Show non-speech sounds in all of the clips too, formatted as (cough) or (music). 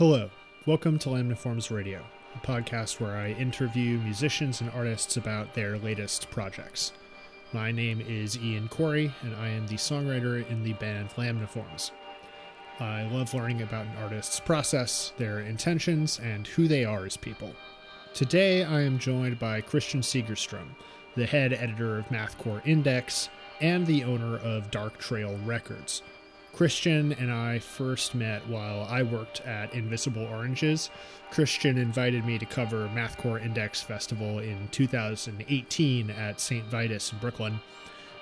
Hello, welcome to Lamniforms Radio, a podcast where I interview musicians and artists about their latest projects. My name is Ian Corey, and I am the songwriter in the band Lamniforms. I love learning about an artist's process, their intentions, and who they are as people. Today, I am joined by Christian Segerstrom, the head editor of Mathcore Index and the owner of Dark Trail Records. Christian and I first met while I worked at Invisible Oranges. Christian invited me to cover Mathcore Index Festival in 2018 at St. Vitus in Brooklyn.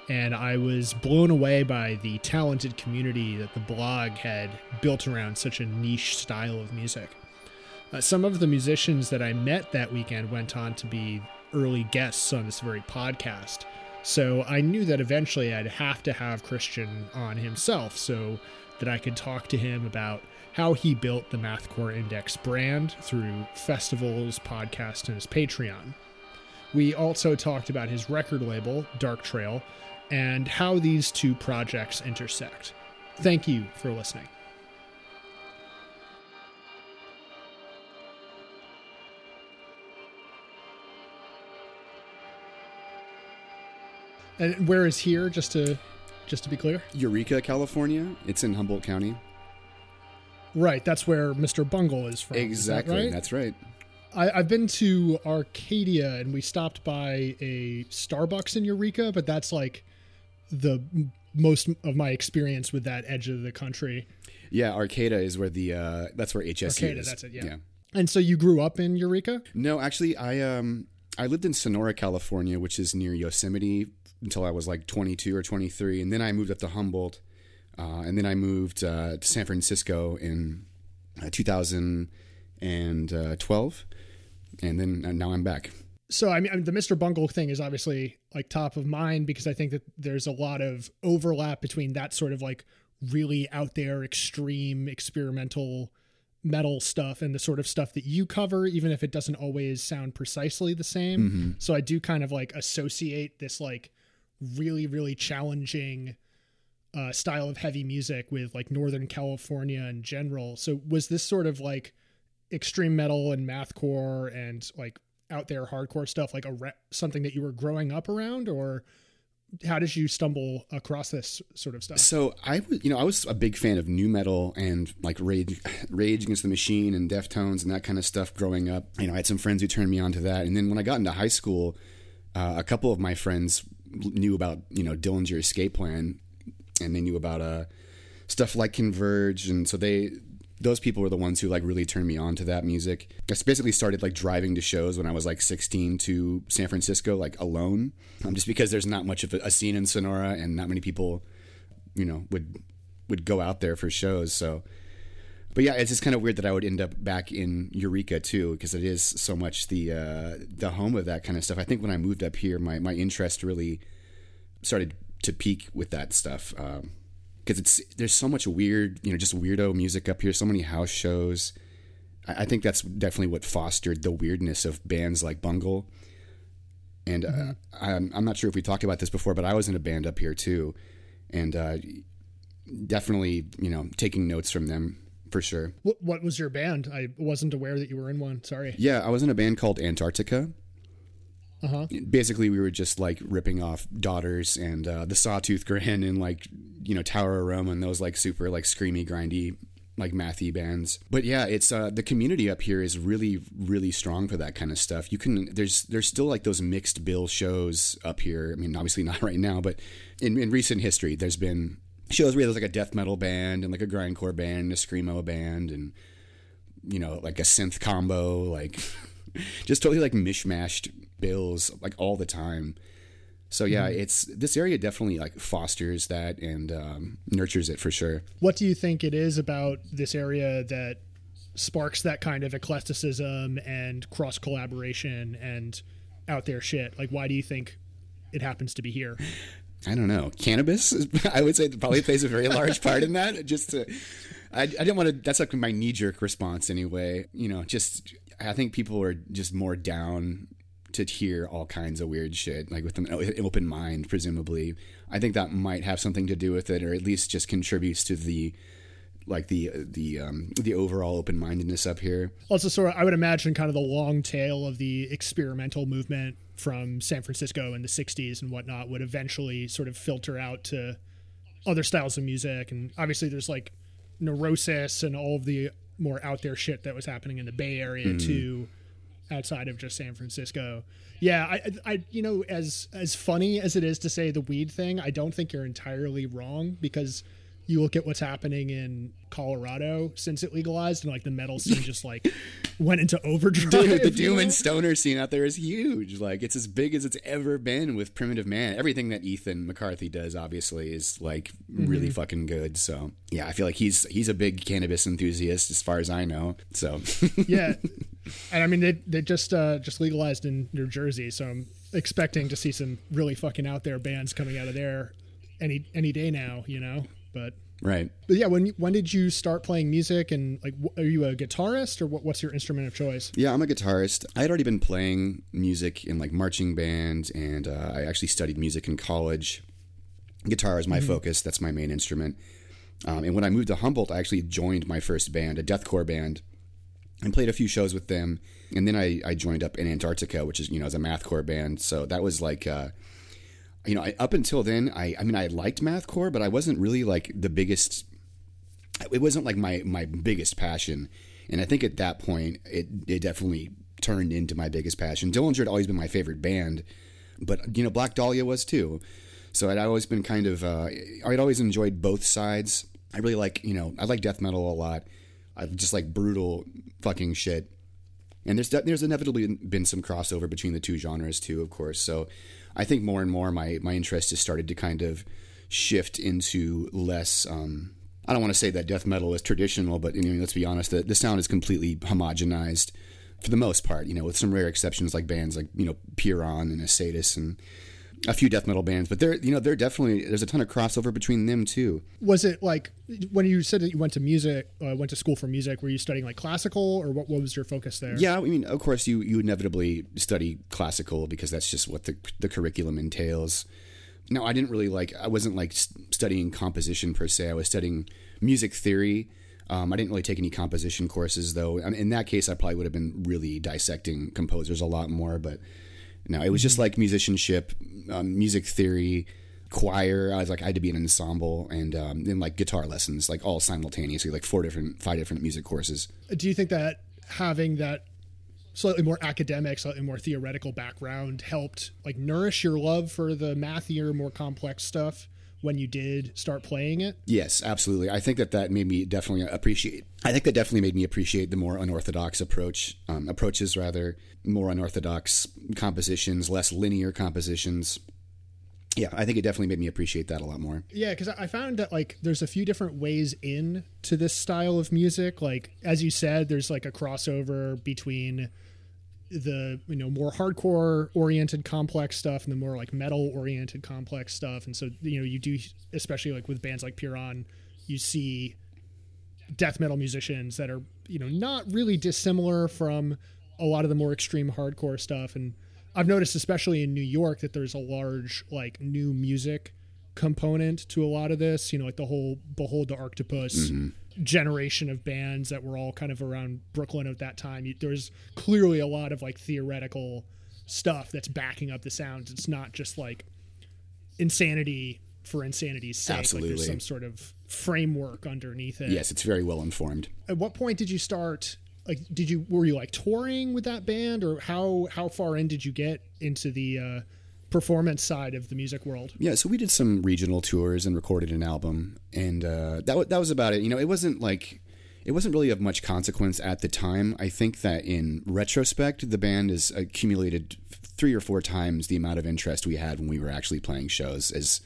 And I was blown away by the talented community that the blog had built around such a niche style of music. Uh, some of the musicians that I met that weekend went on to be early guests on this very podcast. So I knew that eventually I'd have to have Christian on himself so that I could talk to him about how he built the Mathcore Index brand through festivals, podcasts, and his Patreon. We also talked about his record label, Dark Trail, and how these two projects intersect. Thank you for listening. And where is here? Just to just to be clear. Eureka, California. It's in Humboldt County. Right, that's where Mr. Bungle is from. Exactly, that right? that's right. I, I've been to Arcadia and we stopped by a Starbucks in Eureka, but that's like the most of my experience with that edge of the country. Yeah, Arcata is where the uh, that's where HSU Arcata, is. that's it, yeah. And so you grew up in Eureka? No, actually, I um I lived in Sonora, California, which is near Yosemite, until I was like 22 or 23, and then I moved up to Humboldt, uh, and then I moved uh, to San Francisco in uh, 2012, and then and now I'm back. So I mean, I mean, the Mr. Bungle thing is obviously like top of mind because I think that there's a lot of overlap between that sort of like really out there, extreme, experimental metal stuff and the sort of stuff that you cover, even if it doesn't always sound precisely the same. So I do kind of like associate this like really, really challenging uh, style of heavy music with like Northern California in general. So was this sort of like extreme metal and mathcore and like out there hardcore stuff like a re- something that you were growing up around or how did you stumble across this sort of stuff? So I was, you know, I was a big fan of new metal and like Rage, Rage Against the Machine and Deftones and that kind of stuff growing up. You know, I had some friends who turned me on to that, and then when I got into high school, uh, a couple of my friends knew about you know Dillinger Escape Plan, and they knew about uh, stuff like Converge, and so they those people were the ones who like really turned me on to that music. I basically started like driving to shows when I was like 16 to San Francisco, like alone, um, just because there's not much of a, a scene in Sonora and not many people, you know, would would go out there for shows. So, but yeah, it's just kind of weird that I would end up back in Eureka too, because it is so much the uh, the home of that kind of stuff. I think when I moved up here, my my interest really started to peak with that stuff. Um, because it's there's so much weird, you know, just weirdo music up here. So many house shows. I, I think that's definitely what fostered the weirdness of bands like Bungle. And uh, I'm, I'm not sure if we talked about this before, but I was in a band up here too, and uh, definitely, you know, taking notes from them for sure. What, what was your band? I wasn't aware that you were in one. Sorry. Yeah, I was in a band called Antarctica. Uh huh. Basically, we were just like ripping off Daughters and uh, the Sawtooth Grin and like you know Tower of Aroma and those like super like screamy grindy like mathy bands. But yeah, it's uh, the community up here is really really strong for that kind of stuff. You can there's there's still like those mixed bill shows up here. I mean, obviously not (laughs) right now, but in, in recent history, there's been shows where there's like a death metal band and like a grindcore band, and a screamo band, and you know like a synth combo, like (laughs) just totally like mishmashed bills like all the time. So yeah, it's this area definitely like fosters that and um, nurtures it for sure. What do you think it is about this area that sparks that kind of eclecticism and cross collaboration and out there shit? Like, why do you think it happens to be here? I don't know. Cannabis, (laughs) I would say, probably plays a very large part in that. Just to, I, I didn't want to. That's like my knee jerk response anyway. You know, just I think people are just more down to hear all kinds of weird shit, like with an open mind, presumably. I think that might have something to do with it, or at least just contributes to the like the the um, the overall open mindedness up here. Also, sort of, I would imagine kind of the long tail of the experimental movement from San Francisco in the '60s and whatnot would eventually sort of filter out to other styles of music, and obviously there's like Neurosis and all of the more out there shit that was happening in the Bay Area mm-hmm. too, outside of just San Francisco. Yeah, I, I, you know, as as funny as it is to say the weed thing, I don't think you're entirely wrong because you look at what's happening in Colorado since it legalized, and like the metal scene just like (laughs) went into overdrive. Dude, the doom know? and (laughs) stoner scene out there is huge. Like it's as big as it's ever been with Primitive Man. Everything that Ethan McCarthy does, obviously, is like really mm-hmm. fucking good. So yeah, I feel like he's he's a big cannabis enthusiast as far as I know. So (laughs) yeah, and I mean they they just uh, just legalized in New Jersey, so I'm expecting to see some really fucking out there bands coming out of there any any day now. You know but right. But yeah, when when did you start playing music and like are you a guitarist or what, what's your instrument of choice? Yeah, I'm a guitarist. I had already been playing music in like marching bands, and uh, I actually studied music in college. Guitar is my mm-hmm. focus. That's my main instrument. Um, and when I moved to Humboldt, I actually joined my first band, a deathcore band, and played a few shows with them. And then I, I joined up in Antarctica, which is you know as a mathcore band. So that was like. Uh, you know, I, up until then, I, I mean, I liked mathcore, but I wasn't really like the biggest. It wasn't like my my biggest passion, and I think at that point, it it definitely turned into my biggest passion. Dillinger had always been my favorite band, but you know, Black Dahlia was too. So I'd always been kind of, uh, I'd always enjoyed both sides. I really like, you know, I like death metal a lot. I just like brutal fucking shit. And there's there's inevitably been some crossover between the two genres too, of course. So I think more and more my my interest has started to kind of shift into less. Um, I don't want to say that death metal is traditional, but you know, let's be honest, the, the sound is completely homogenized for the most part. You know, with some rare exceptions like bands like you know Pyrrhon and Asatis and a few death metal bands, but there, you know, there definitely there's a ton of crossover between them too. Was it like when you said that you went to music, uh, went to school for music? Were you studying like classical, or what? What was your focus there? Yeah, I mean, of course, you you inevitably study classical because that's just what the the curriculum entails. No, I didn't really like. I wasn't like studying composition per se. I was studying music theory. Um, I didn't really take any composition courses though. In that case, I probably would have been really dissecting composers a lot more, but no, it was just like musicianship, um, music theory, choir. I was like, I had to be in an ensemble, and um, then like guitar lessons, like all simultaneously, like four different, five different music courses. Do you think that having that slightly more academic, slightly more theoretical background helped like nourish your love for the mathier, more complex stuff? When you did start playing it? Yes, absolutely. I think that that made me definitely appreciate. I think that definitely made me appreciate the more unorthodox approach, um, approaches rather, more unorthodox compositions, less linear compositions. Yeah, I think it definitely made me appreciate that a lot more. Yeah, because I found that like there's a few different ways in to this style of music. Like as you said, there's like a crossover between the you know more hardcore oriented complex stuff and the more like metal oriented complex stuff. And so you know you do especially like with bands like Pyrrhon you see death metal musicians that are you know not really dissimilar from a lot of the more extreme hardcore stuff. And I've noticed especially in New York that there's a large like new music component to a lot of this you know like the whole behold the arctopus mm-hmm generation of bands that were all kind of around Brooklyn at that time. There's clearly a lot of like theoretical stuff that's backing up the sounds. It's not just like insanity for insanity's sake. Absolutely. Like there's some sort of framework underneath it. Yes, it's very well informed. At what point did you start like did you were you like touring with that band or how how far in did you get into the uh performance side of the music world. Yeah, so we did some regional tours and recorded an album, and uh, that w- that was about it. You know, it wasn't like it wasn't really of much consequence at the time. I think that in retrospect, the band has accumulated three or four times the amount of interest we had when we were actually playing shows. As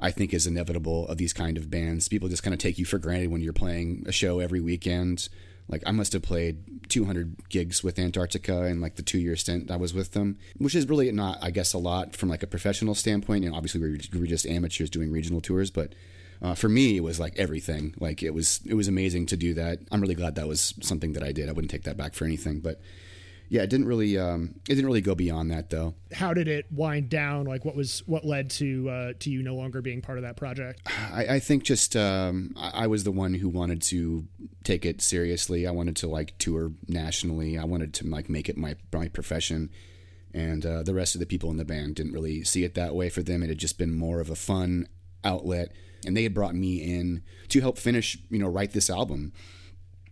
I think is inevitable of these kind of bands, people just kind of take you for granted when you're playing a show every weekend like I must have played 200 gigs with Antarctica in like the two year stint I was with them, which is really not, I guess, a lot from like a professional standpoint. And obviously we were, we were just amateurs doing regional tours, but uh, for me it was like everything. Like it was it was amazing to do that. I'm really glad that was something that I did. I wouldn't take that back for anything. But yeah, it didn't really um, it didn't really go beyond that though. How did it wind down? Like, what was what led to uh, to you no longer being part of that project? I, I think just um, I, I was the one who wanted to take it seriously. I wanted to like tour nationally. I wanted to like make it my my profession. And uh, the rest of the people in the band didn't really see it that way. For them, it had just been more of a fun outlet, and they had brought me in to help finish, you know, write this album.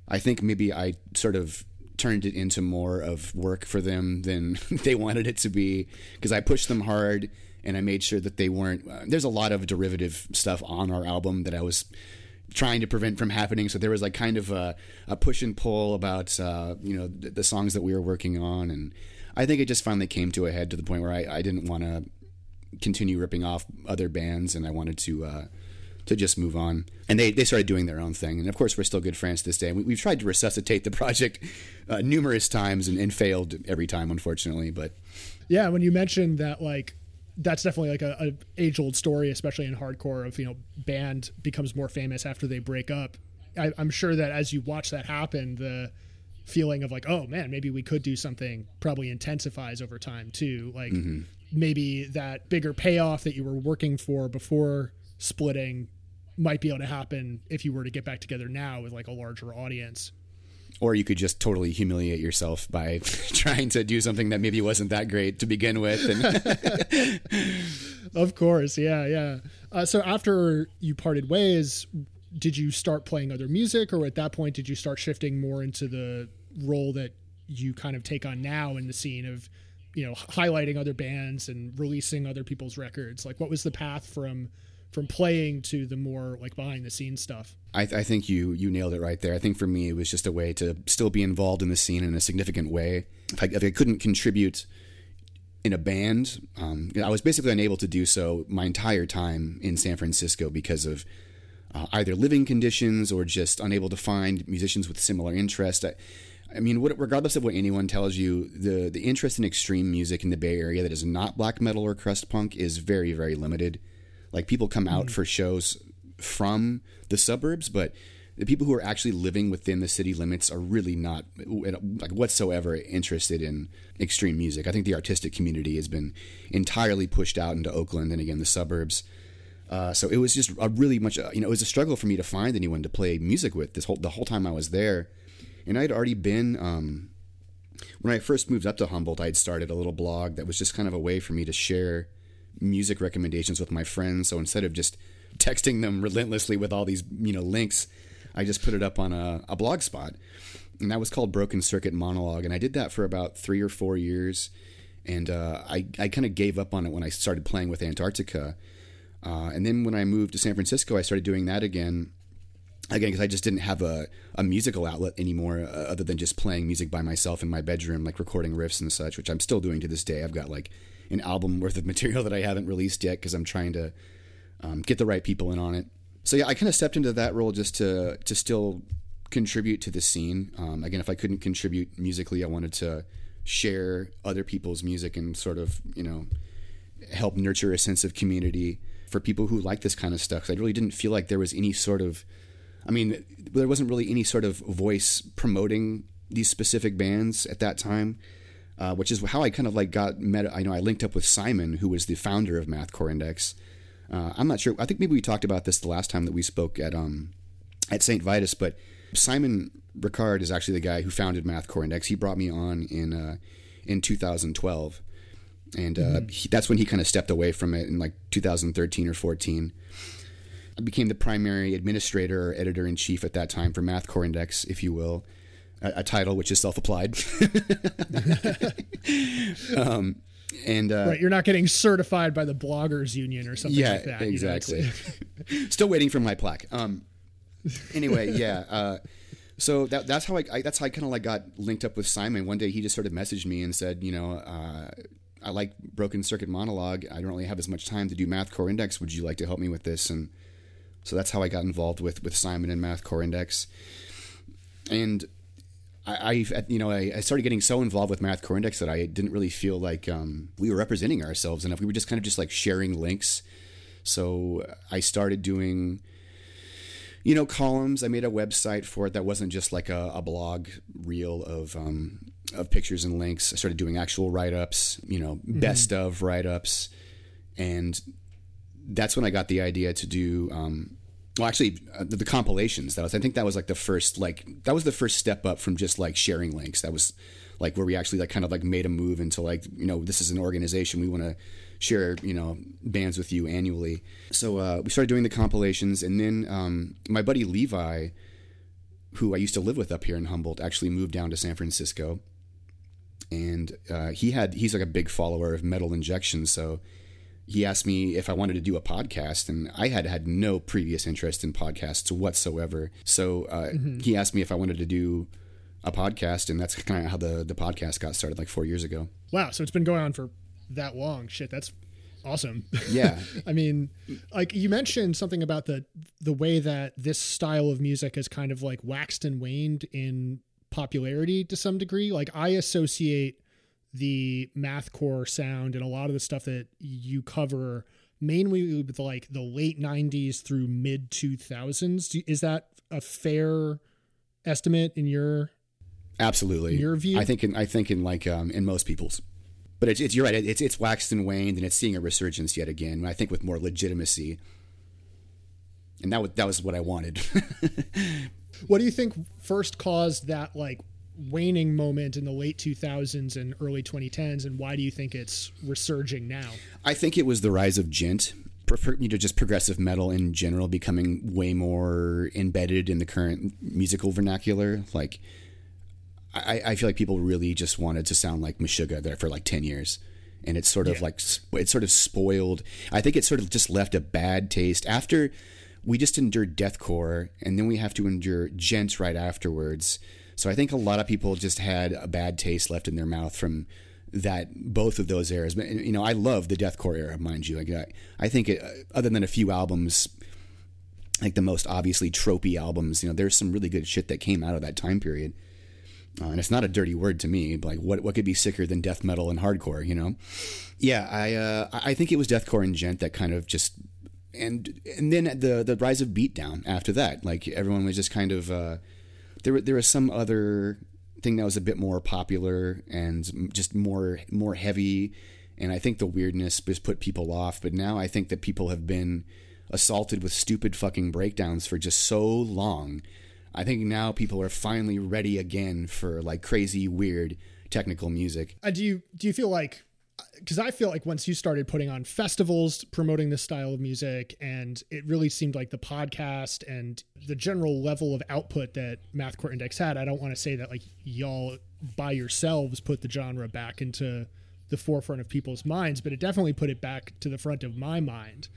I think maybe I sort of turned it into more of work for them than (laughs) they wanted it to be because I pushed them hard and I made sure that they weren't. Uh, there's a lot of derivative stuff on our album that I was trying to prevent from happening. So there was like kind of a, a push and pull about uh, you know the, the, songs that we were working on, and I think it just finally came to a head to the point where I, I didn't want to continue ripping off other bands, and I wanted to. Uh, to just move on. And they, they started doing their own thing. And of course, we're still good friends to this day. We, have tried to resuscitate the project uh, numerous times and, and, failed every time, unfortunately. But yeah, when you mentioned that, like, that's definitely like a, a age old story, especially in hardcore, of you know, band becomes more famous after they break up. I, I'm sure that as you watch that happen, the feeling of like, oh man, maybe we could do something probably intensifies over time too. Like mm-hmm. maybe that bigger payoff that you were working for before splitting might be able to happen if you were to get back together now with like a larger audience. Or you could just totally humiliate yourself by (laughs) trying to do something that maybe wasn't that great to begin with. And (laughs) of course, yeah, yeah. Uh, so after you parted ways, did you start playing other music, or at that point did you start shifting more into the role that you kind of take on now in the scene of, you know, highlighting other bands and releasing other people's records? Like, what was the path from from playing to the more like behind the scenes stuff. I, th- I, think you you nailed it right there. I think for me it was just a way to still be involved in the scene in a significant way. If I, if I couldn't contribute in a band, um, I was basically unable to do so my entire time in San Francisco because of uh, either living conditions or just unable to find musicians with similar interest. I, I mean, what, regardless of what anyone tells you, the the interest in extreme music in the Bay Area that is not black metal or crust punk is very, very limited. Like people come out mm. for shows from the suburbs, but the people who are actually living within the city limits are really not like whatsoever interested in extreme music. I think the artistic community has been entirely pushed out into Oakland and again the suburbs. Uh, so it was just a really much uh, you know it was a struggle for me to find anyone to play music with this whole the whole time I was there, and I'd already been um, when I first moved up to Humboldt. I'd started a little blog that was just kind of a way for me to share music recommendations with my friends. So instead of just texting them relentlessly with all these you know links, I just put it up on a, a blog spot, and that was called Broken Circuit Monologue. And I did that for about three or four years, and uh, I I kind of gave up on it when I started playing with Antarctica. Uh, and then when I moved to San Francisco, I started doing that again. Again, because I just didn't have a, a musical outlet anymore, uh, other than just playing music by myself in my bedroom, like recording riffs and such, which I'm still doing to this day. I've got like an album worth of material that I haven't released yet because I'm trying to um, get the right people in on it. So yeah, I kind of stepped into that role just to to still contribute to the scene. Um, again, if I couldn't contribute musically, I wanted to share other people's music and sort of you know help nurture a sense of community for people who like this kind of stuff. Because I really didn't feel like there was any sort of, I mean, there wasn't really any sort of voice promoting these specific bands at that time uh, which is how I kind of like got met. I know I linked up with Simon, who was the founder of Mathcore Index. Uh, I'm not sure. I think maybe we talked about this the last time that we spoke at um, at St. Vitus, but Simon Ricard is actually the guy who founded Mathcore Index. He brought me on in uh, in 2012, and uh, mm-hmm. he, that's when he kind of stepped away from it in like 2013 or 14. I became the primary administrator or editor in chief at that time for Mathcore Index, if you will a, a title which is self-applied. (laughs) um, and uh, right, you're not getting certified by the bloggers union or something yeah, like that. Exactly. You know, (laughs) Still waiting for my plaque. Um, anyway, yeah. Uh, so that, that's how I, I that's how I kind of like got linked up with Simon. One day he just sort of messaged me and said, you know, uh, I like Broken Circuit Monologue. I don't really have as much time to do math core Index. Would you like to help me with this? And so that's how I got involved with with Simon and math core Index. And I, I, you know, I, I, started getting so involved with Mathcore Index that I didn't really feel like um, we were representing ourselves enough. We were just kind of just like sharing links. So I started doing, you know, columns. I made a website for it that wasn't just like a, a blog reel of um, of pictures and links. I started doing actual write ups, you know, best of write ups, and that's when I got the idea to do. Um, well, actually, uh, the, the compilations. That was, I think, that was like the first, like, that was the first step up from just like sharing links. That was like where we actually like kind of like made a move into like, you know, this is an organization we want to share, you know, bands with you annually. So uh, we started doing the compilations, and then um, my buddy Levi, who I used to live with up here in Humboldt, actually moved down to San Francisco, and uh, he had he's like a big follower of Metal Injection, so he asked me if I wanted to do a podcast, and I had had no previous interest in podcasts whatsoever. So uh, mm-hmm. he asked me if I wanted to do a podcast, and that's kind of how the the podcast got started, like four years ago. Wow! So it's been going on for that long. Shit, that's awesome. Yeah. (laughs) I mean, like you mentioned something about the the way that this style of music has kind of like waxed and waned in popularity to some degree. Like I associate the mathcore sound and a lot of the stuff that you cover mainly with like the late 90s through mid 2000s is that a fair estimate in your absolutely. In your view? I think in i think in like um in most people's. But it's, it's you're right. It's it's waxed and waned and it's seeing a resurgence yet again i think with more legitimacy. And that was that was what i wanted. (laughs) What do you think first caused that like waning moment in the late 2000s and early 2010s and why do you think it's resurging now i think it was the rise of djent. you know just progressive metal in general becoming way more embedded in the current musical vernacular like i, I feel like people really just wanted to sound like meshuggah there for like 10 years and it's sort of yeah. like it's sort of spoiled i think it sort of just left a bad taste after we just endured deathcore and then we have to endure djent right afterwards so I think a lot of people just had a bad taste left in their mouth from that both of those eras. But you know, I love the deathcore era, mind you. Like I, I think it, other than a few albums, like the most obviously tropey albums, you know, there's some really good shit that came out of that time period. Uh, and it's not a dirty word to me. Like what what could be sicker than death metal and hardcore? You know? Yeah, I uh, I think it was deathcore and djent that kind of just and and then the the rise of beatdown after that. Like everyone was just kind of. Uh, there there was some other thing that was a bit more popular and just more more heavy. And I think the weirdness just put people off. But now I think that people have been assaulted with stupid fucking breakdowns for just so long. I think now people are finally ready again for like crazy weird technical music. Uh, do you do you feel like because I feel like once you started putting on festivals promoting this style of music, and it really seemed like the podcast and the general level of output that Mathcore Index had. I don't want to say that like y'all by yourselves put the genre back into the forefront of people's minds, but it definitely put it back to the front of my mind.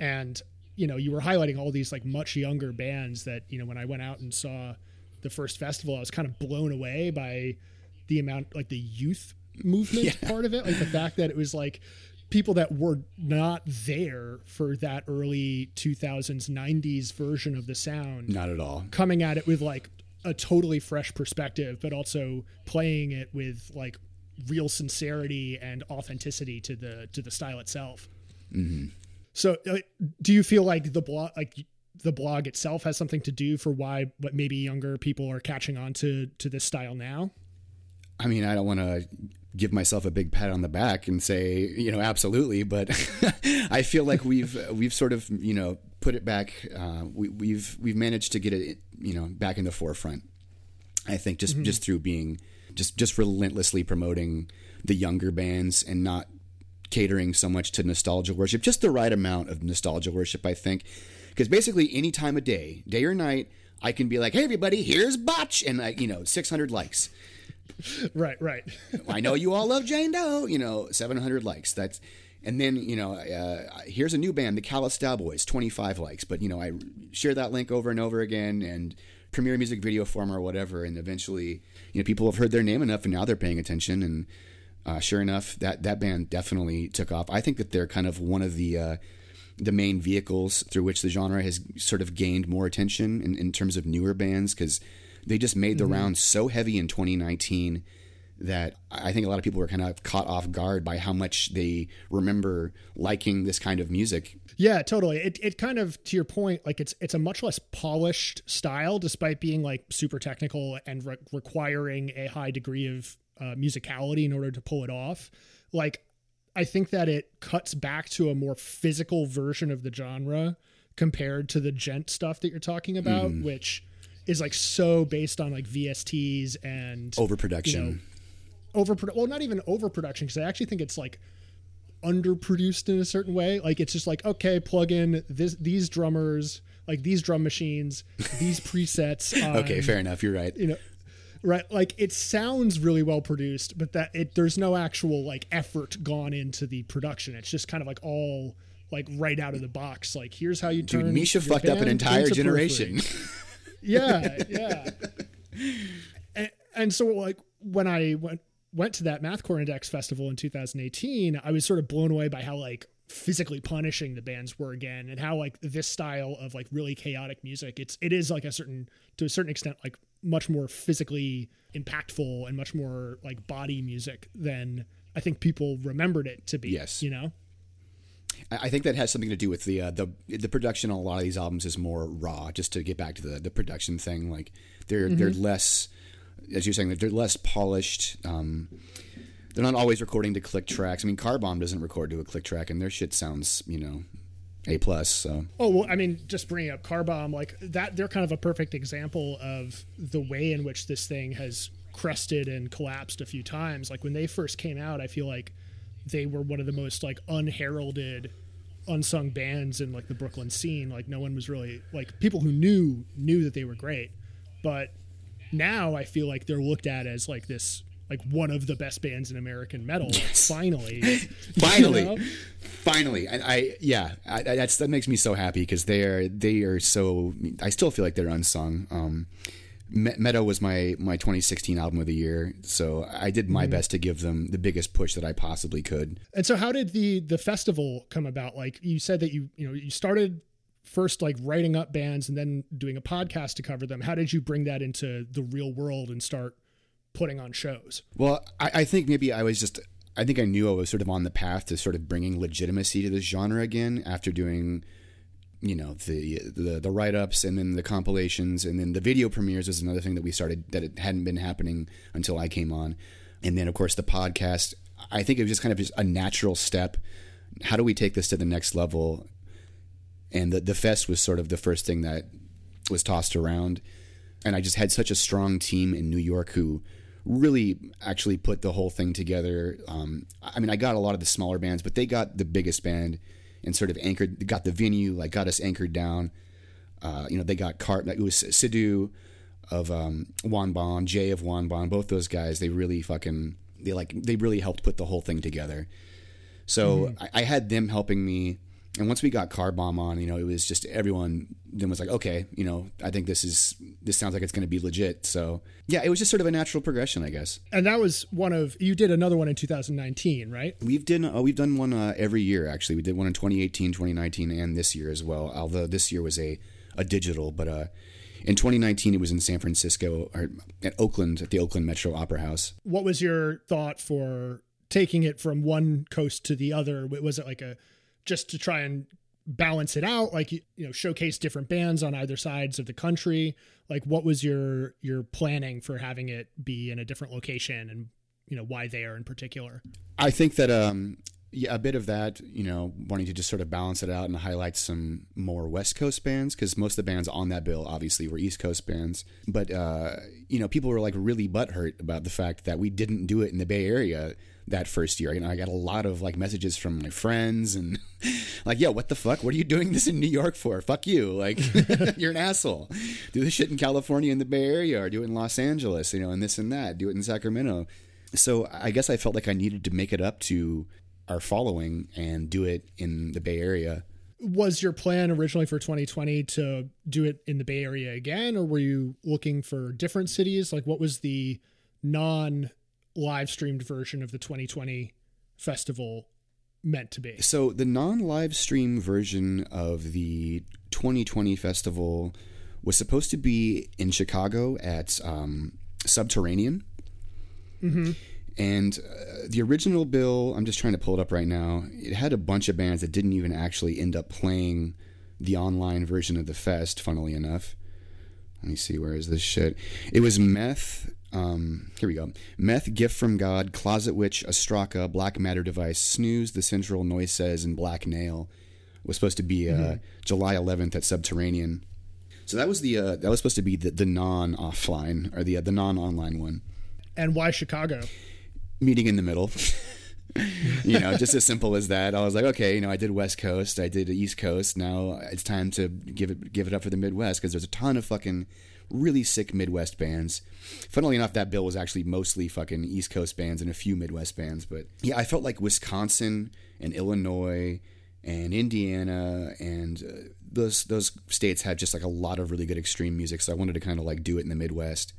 And you know, you were highlighting all these like much younger bands that you know when I went out and saw the first festival, I was kind of blown away by the amount like the youth movement yeah. part of it, like the fact that it was like people that were not there for that early 2000s 90s version of the sound not at all coming at it with like a totally fresh perspective but also playing it with like real sincerity and authenticity to the to the style itself mm-hmm. so uh, do you feel like the blog like the blog itself has something to do for why but maybe younger people are catching on to to this style now I mean, I don't want to give myself a big pat on the back and say, you know, absolutely, but (laughs) I feel like we've we've sort of, you know, put it back. Uh, we, have we've, we've managed to get it, you know, back in the forefront. I think just mm-hmm. just through being just just relentlessly promoting the younger bands and not catering so much to nostalgia worship, just the right amount of nostalgia worship, I think. Because basically, any time of day, day or night, I can be like, "Hey, everybody, here's Botch," and like, you know, 600 likes (laughs) right, right. (laughs) I know you all love Jane Doe. You know, 700 likes. That's and then you know, uh, here's a new band, the Callous Daoboys, 25 likes. But you know, I share that link over and over again, and premiere music video form or whatever, and eventually, you know, people have heard their name enough, and now they're paying attention. And uh, sure enough, that that band definitely took off. I think that they're kind of one of the uh, the main vehicles through which the genre has sort of gained more attention in, in terms of newer bands because they just made the mm-hmm. rounds so heavy in 2019 that I think a lot of people were kind of caught off guard by how much they remember liking this kind of music. Yeah, totally. It it kind of to your point, like it's it's a much less polished style, despite being like super technical and re- requiring a high degree of uh, musicality in order to pull it off. Like, I think that it cuts back to a more physical version of the genre compared to the djent stuff that you're talking about, mm. which is like so based on like VSTs and overproduction. You know, over well not even overproduction because i actually think it's like underproduced in a certain way. Like it's just like okay plug in this these drummers like these drum machines these presets (laughs) on, okay fair enough. You're right. you know right? Like it sounds really well produced but that it there's no actual like effort gone into the production. It's just kind of like all like right out of the box. Like here's how you turn Dude, misha fucked up an entire generation (laughs) yeah (laughs) yeah and, and so like when i went went to that Mathcore Index festival in 2018, I was sort of blown away by how like physically punishing the bands were again and how like this style of like really chaotic music it's it is like a certain to a certain extent like much more physically impactful and much more like body music than I think people remembered it to be. Yes. You know? I think that has something to do with the uh, the the production on a lot of these albums is more raw. Just to get back to the the production thing, like they're mm-hmm. they're less as you're saying, they're less polished. Um, they're not always recording to click tracks. I mean, Car Bomb doesn't record to a click track, and their shit sounds, you know, a plus. So. Oh well, I mean, just bringing up Car Bomb, like that, they're kind of a perfect example of the way in which this thing has crested and collapsed a few times. Like when they first came out, I feel like they were one of the most like unheralded unsung bands in like the Brooklyn scene. Like no one was really like people who knew knew that they were great, but now I feel like they're looked at as like this like one of the best bands in American metal. Yes. (laughs) Finally, (laughs) finally, know? finally. I, I yeah, I, that's that makes me so happy because they are they are so. I still feel like they're unsung. Um, Meta was my my 2016 album of the year, so I did my mm. best to give them the biggest push that I possibly could. And so, how did the the festival come about? Like you said that you you know you started first like writing up bands and then doing a podcast to cover them how did you bring that into the real world and start putting on shows well I, I, think maybe i was just i think i knew i was sort of on the path to sort of bringing legitimacy to this genre again after doing you know the the, the write-ups and then the compilations. And then the video premieres was another thing that we started that it hadn't been happening until i came on. And then of course the podcast. I think it was just kind of just a natural step. How do we take this to the next level? And the the fest was sort of the first thing that was tossed around. And I just had such a strong team in New York who really actually put the whole thing together. Um, I mean, I got a lot of the smaller bands, but they got the biggest band and sort of anchored, got the venue, like got us anchored down. Uh, you know, they got Cart, it was Sidhu of um, Juan Bon, Jay of Juan Bon, both those guys. They really fucking, they like, they really helped put the whole thing together. So mm-hmm. I, I had them helping me and once we got car bomb on you know it was just everyone then was like okay you know i think this is this sounds like it's going to be legit. So yeah it was just sort of a natural progression i guess. And that was one of you did another one in 2019 right? We've done uh, we've done one uh, every year actually. We did one in 2018 2019 and this year as well although this year was a a digital but uh in 2019 it was in san francisco or at oakland at the oakland metro opera house. What was your thought for taking it from one coast to the other? Was it like a just to try and balance it out like you know showcase different bands on either sides of the country. Like what was your your planning for having it be in a different location and you know why there in particular? I think that um yeah a bit of that you know wanting to just sort of balance it out and highlight some more west coast bands because most of the bands on that bill obviously were east coast bands. But uh you know people were like really butthurt about the fact that we didn't do it in the bay area that first year. You know, I got a lot of like messages from my friends and (laughs) like, yo, what the fuck? What are you doing this in New York for? Fuck you. Like, (laughs) you're an asshole. Do this shit in California in the Bay Area or do it in Los Angeles, you know, and this and that. Do it in Sacramento. So I guess I felt like I needed to make it up to our following and do it in the Bay Area. Was your plan originally for 2020 to do it in the Bay Area again, or were you looking for different cities? Like, what was the non live streamed version of the 2020 festival meant to be. So the non-live stream version of the 2020 festival was supposed to be in Chicago at um, Subterranean, Mm-hmm. And uh, the original bill, I'm just trying to pull it up right now. It had a bunch of bands that didn't even actually end up playing the online version of the fest. Funnily enough, let me see where is this shit. It was Meth. Um, here we go. Meth, Gift from God, Closet Witch, Astraka, Black Matter Device, Snooze, The Central Noise Says, and Black Nail. Was supposed to be uh, mm-hmm. July 11th at Subterranean. So that was the uh, that was supposed to be the, the non offline or the uh, the non online one. And why Chicago? meeting in the middle. (laughs) (laughs) you know, just as simple as that. I was like, okay, you know, I did West Coast, I did East Coast. Now it's time to give it give it up for the Midwest because there's a ton of fucking really sick Midwest bands. Funnily enough, that bill was actually mostly fucking East Coast bands and a few Midwest bands. But yeah, I felt like Wisconsin and Illinois and Indiana and uh, those those states had just like a lot of really good extreme music. So I wanted to kind of like do it in the Midwest.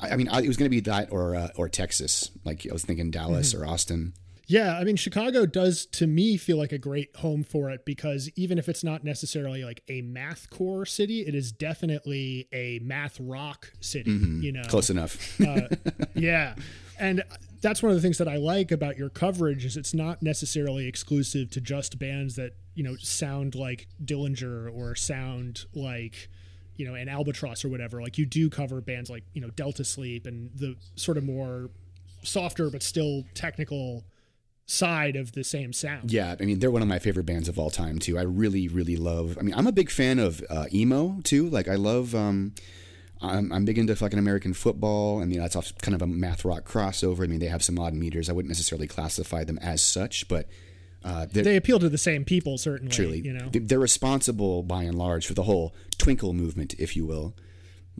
I, I mean, I, it was going to be that or uh, or Texas. Like I was thinking Dallas mm-hmm. or Austin. Yeah, I mean, Chicago does to me feel like a great home for it because even if it's not necessarily like a math core city, it is definitely a math rock city. Mm-hmm. You know, close enough. uh, yeah, and that's one of the things that I like about your coverage is it's not necessarily exclusive to just bands that you know sound like Dillinger or sound like you know, an albatross or whatever, like you do cover bands like, you know, Delta Sleep and the sort of more softer but still technical side of the same sound. Yeah, I mean, they're one of my favorite bands of all time too. I really, really love. I mean, I'm a big fan of uh, emo too. Like, I love. Um, I'm, I'm big into fucking American football. I mean, that's kind of a math rock crossover. I mean, they have some odd meters. I wouldn't necessarily classify them as such, but uh, they appeal to the same people, certainly. Truly, you know, they're responsible by and large for the whole twinkle movement, if you will.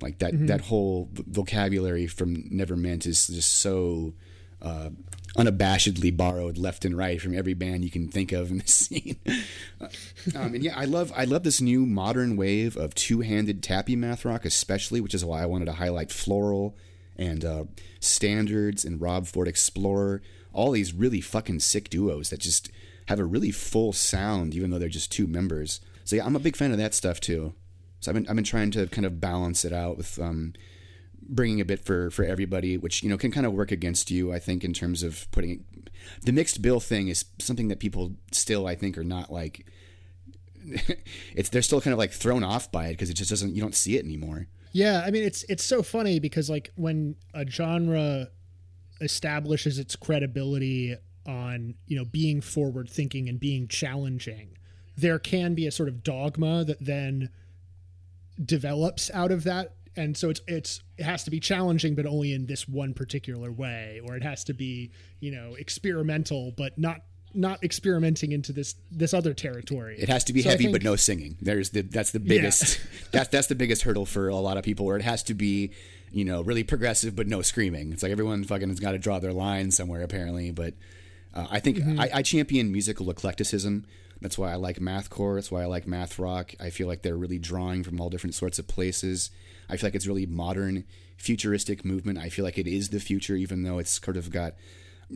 Like that, mm-hmm. that whole vocabulary from Never Meant is just so uh, unabashedly borrowed left and right from every band you can think of in the (laughs) scene. Uh, um, and yeah, I love, I love this new modern wave of two-handed tappy math rock, especially, which is why I wanted to highlight Floral and uh, Standards and Rob Ford Explorer. All these really fucking sick duos that just have a really full sound, even though they're just two members. So yeah, I'm a big fan of that stuff too. So I've been I've been trying to kind of balance it out with um, bringing a bit for for everybody, which you know can kind of work against you. I think in terms of putting it, the mixed bill thing is something that people still I think are not like. (laughs) it's they're still kind of like thrown off by it because it just doesn't you don't see it anymore. Yeah, I mean it's it's so funny because like when a genre establishes its credibility on you know being forward thinking and being challenging there can be a sort of dogma that then develops out of that and so it's it's it has to be challenging but only in this one particular way or it has to be you know experimental but not not experimenting into this this other territory. It has to be so heavy think, but no singing. There's the that's the biggest yeah. (laughs) that's that's the biggest hurdle for a lot of people where it has to be, you know, really progressive but no screaming. It's like everyone fucking has got to draw their line somewhere apparently, but uh, I think mm-hmm. I, I, champion musical eclecticism. That's why I like mathcore. That's why I like math rock. I feel like they're really drawing from all different sorts of places. I feel like it's really modern, futuristic movement. I feel like it is the future, even though it's sort of got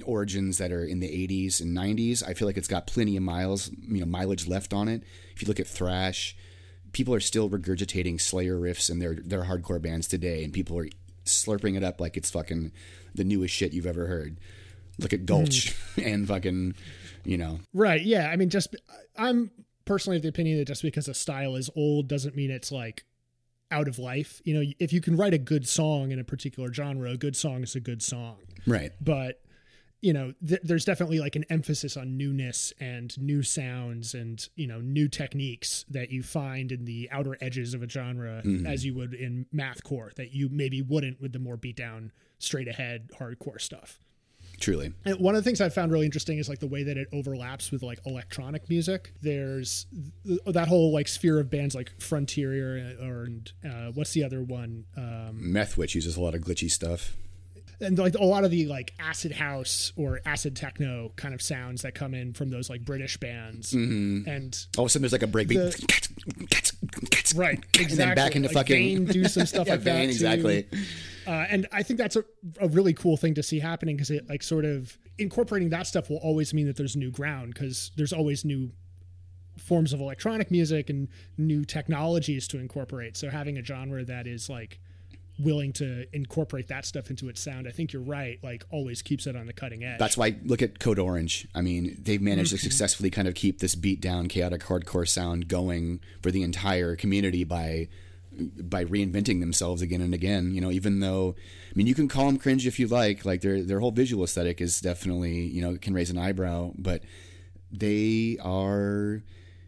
origins that are in the 80s and 90s. I feel like it's got plenty of miles, you know, mileage left on it. If you look at thrash, people are still regurgitating Slayer riffs in their their hardcore bands today, and people are slurping it up like it's fucking the newest shit you've ever heard look at Gulch mm. (laughs) and fucking, you know. Right. Yeah. I mean, just I'm personally of the opinion that just because a style is old doesn't mean it's like out of life. You know, if you can write a good song in a particular genre, a good song is a good song. Right. But you know, th- there's definitely like an emphasis on newness and new sounds and you know new techniques that you find in the outer edges of a genre, mm-hmm. as you would in mathcore, that you maybe wouldn't with the more beat down, straight ahead hardcore stuff. Truly. And one of the things I found really interesting is like the way that it overlaps with like electronic music. There's th- that whole like sphere of bands like Frontier or, uh, what's the other one? Um, Meth uses a lot of glitchy stuff and like a lot of the like acid house or acid techno kind of sounds that come in from those like British bands, mm-hmm. and all of a sudden there's like a breakbeat, right? Exactly. (laughs) And then back into like fucking Vein do some stuff (laughs) yeah, like Vein, that exactly. Uh, and I think that's a, a really cool thing to see happening because it like sort of incorporating that stuff will always mean that there's new ground because there's always new forms of electronic music and new technologies to incorporate. So having a genre that is like willing to incorporate that stuff into its sound, I think you're right. Like always keeps it on the cutting edge. That's why look at Code Orange. I mean, they've managed to mm-hmm. successfully kind of keep this beat down, chaotic hardcore sound going for the entire community by by reinventing themselves again and again. You know, even though I mean, you can call them cringe if you like. Like their their whole visual aesthetic is definitely you know can raise an eyebrow, but they are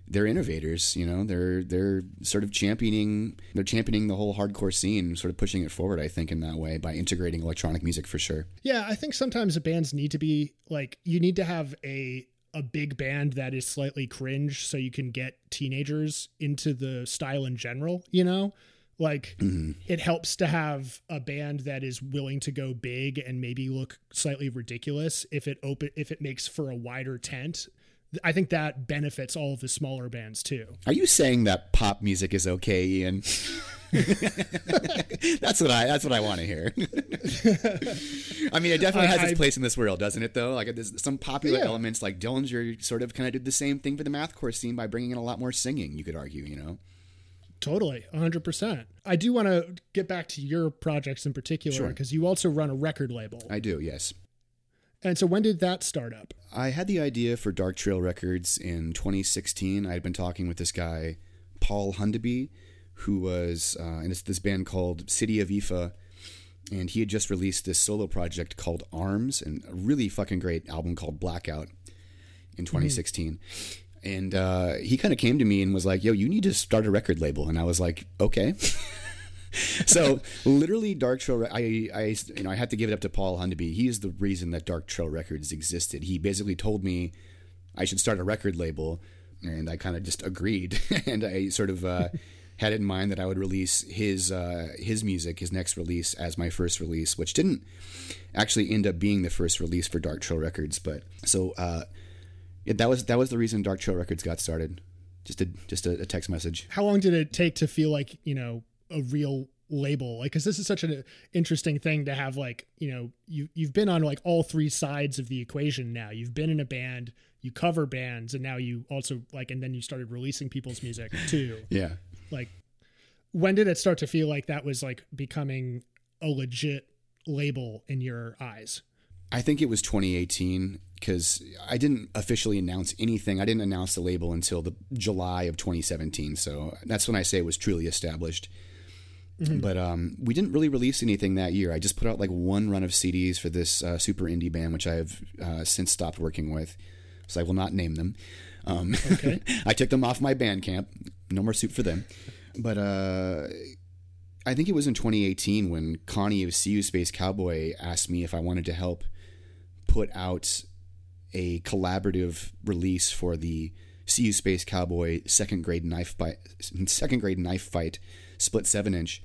they're innovators. You know, they're they're sort of championing they're championing the whole hardcore scene, sort of pushing it forward. I think in that way by integrating electronic music for sure. Yeah, I think sometimes the bands need to be like you need to have a a big band that is slightly cringe so you can get teenagers into the style in general, you know? Like mm-hmm. it helps to have a band that is willing to go big and maybe look slightly ridiculous if it open if it makes for a wider tent. I think that benefits all of the smaller bands too. Are you saying that pop music is okay, Ian? (laughs) that's what I. That's what I want to hear. (laughs) I mean, it definitely has its place in this world, doesn't it? Though, like there's some popular yeah. elements, like Dillinger, sort of kind of did the same thing for the mathcore scene by bringing in a lot more singing. You could argue, you know. Totally, 100%. I do want to get back to your projects in particular because sure. you also run a record label. I do, yes. And so when did that start up? I had the idea for Dark Trail Records in 2016. I had been talking with this guy, Paul Hundeby, who was uh, in this, this band called City of Ifa, and he had just released this solo project called Arms, and a really fucking great album called Blackout in 2016. Mm-hmm. And uh, he kind of came to me and was like, "Yo, you need to start a record label," and I was like, "Okay." (laughs) (laughs) so literally dark trail I, I you know i had to give it up to paul hundeby he is the reason that dark trail records existed he basically told me i should start a record label and i kind of just agreed (laughs) and i sort of uh, (laughs) had it in mind that I would release his uh, his music, his next release, as my first release, which didn't actually end up being the first release for Dark Trail Records. But so uh, yeah, that was that was the reason Dark Trail Records got started. Just a just a, a text message. How long did it take to feel like you know a real label. Like because this is such an interesting thing to have like you know you you've been on like all three sides of the equation now. You've been in a band you cover bands and now you also like and then you started releasing people's music (laughs) too. Yeah. Like when did it start to feel like that was like becoming a legit label in your eyes? I think it was 2018 because i didn't officially announce anything. I didn't announce the label until the july of 2017 so that's when i say it was truly established mm-hmm. but um, we didn't really release anything that year i just put out like one run of cds for this uh, super indie band which i have uh, since stopped working with so i will not name them um, okay. (laughs) I took them off my Bandcamp. No more soup for them. But uh, I think it was in 2018 when Connie of See Space Cowboy asked me if I wanted to help put out a collaborative release for the See Space Cowboy second grade knife fight, second grade knife fight split seven inch.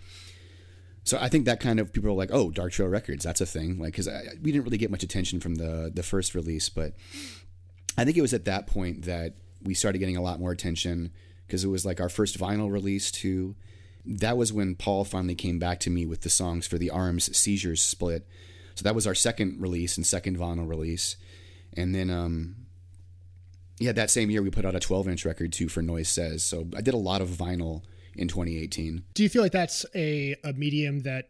So I think that kind of people are like, oh, Dark Trail Records, that's a thing. Like, because we didn't really get much attention from the the first release, but I think it was at that point that we started getting a lot more attention because it was like our first vinyl release too. That was when Paul finally came back to me with the songs for the Arms Seizures split. So that was our second release and second vinyl release. And then um yeah, that same year we put out a 12 inch record too for Noise Says. So I did a lot of vinyl in 2018. Do you feel like that's a, a medium that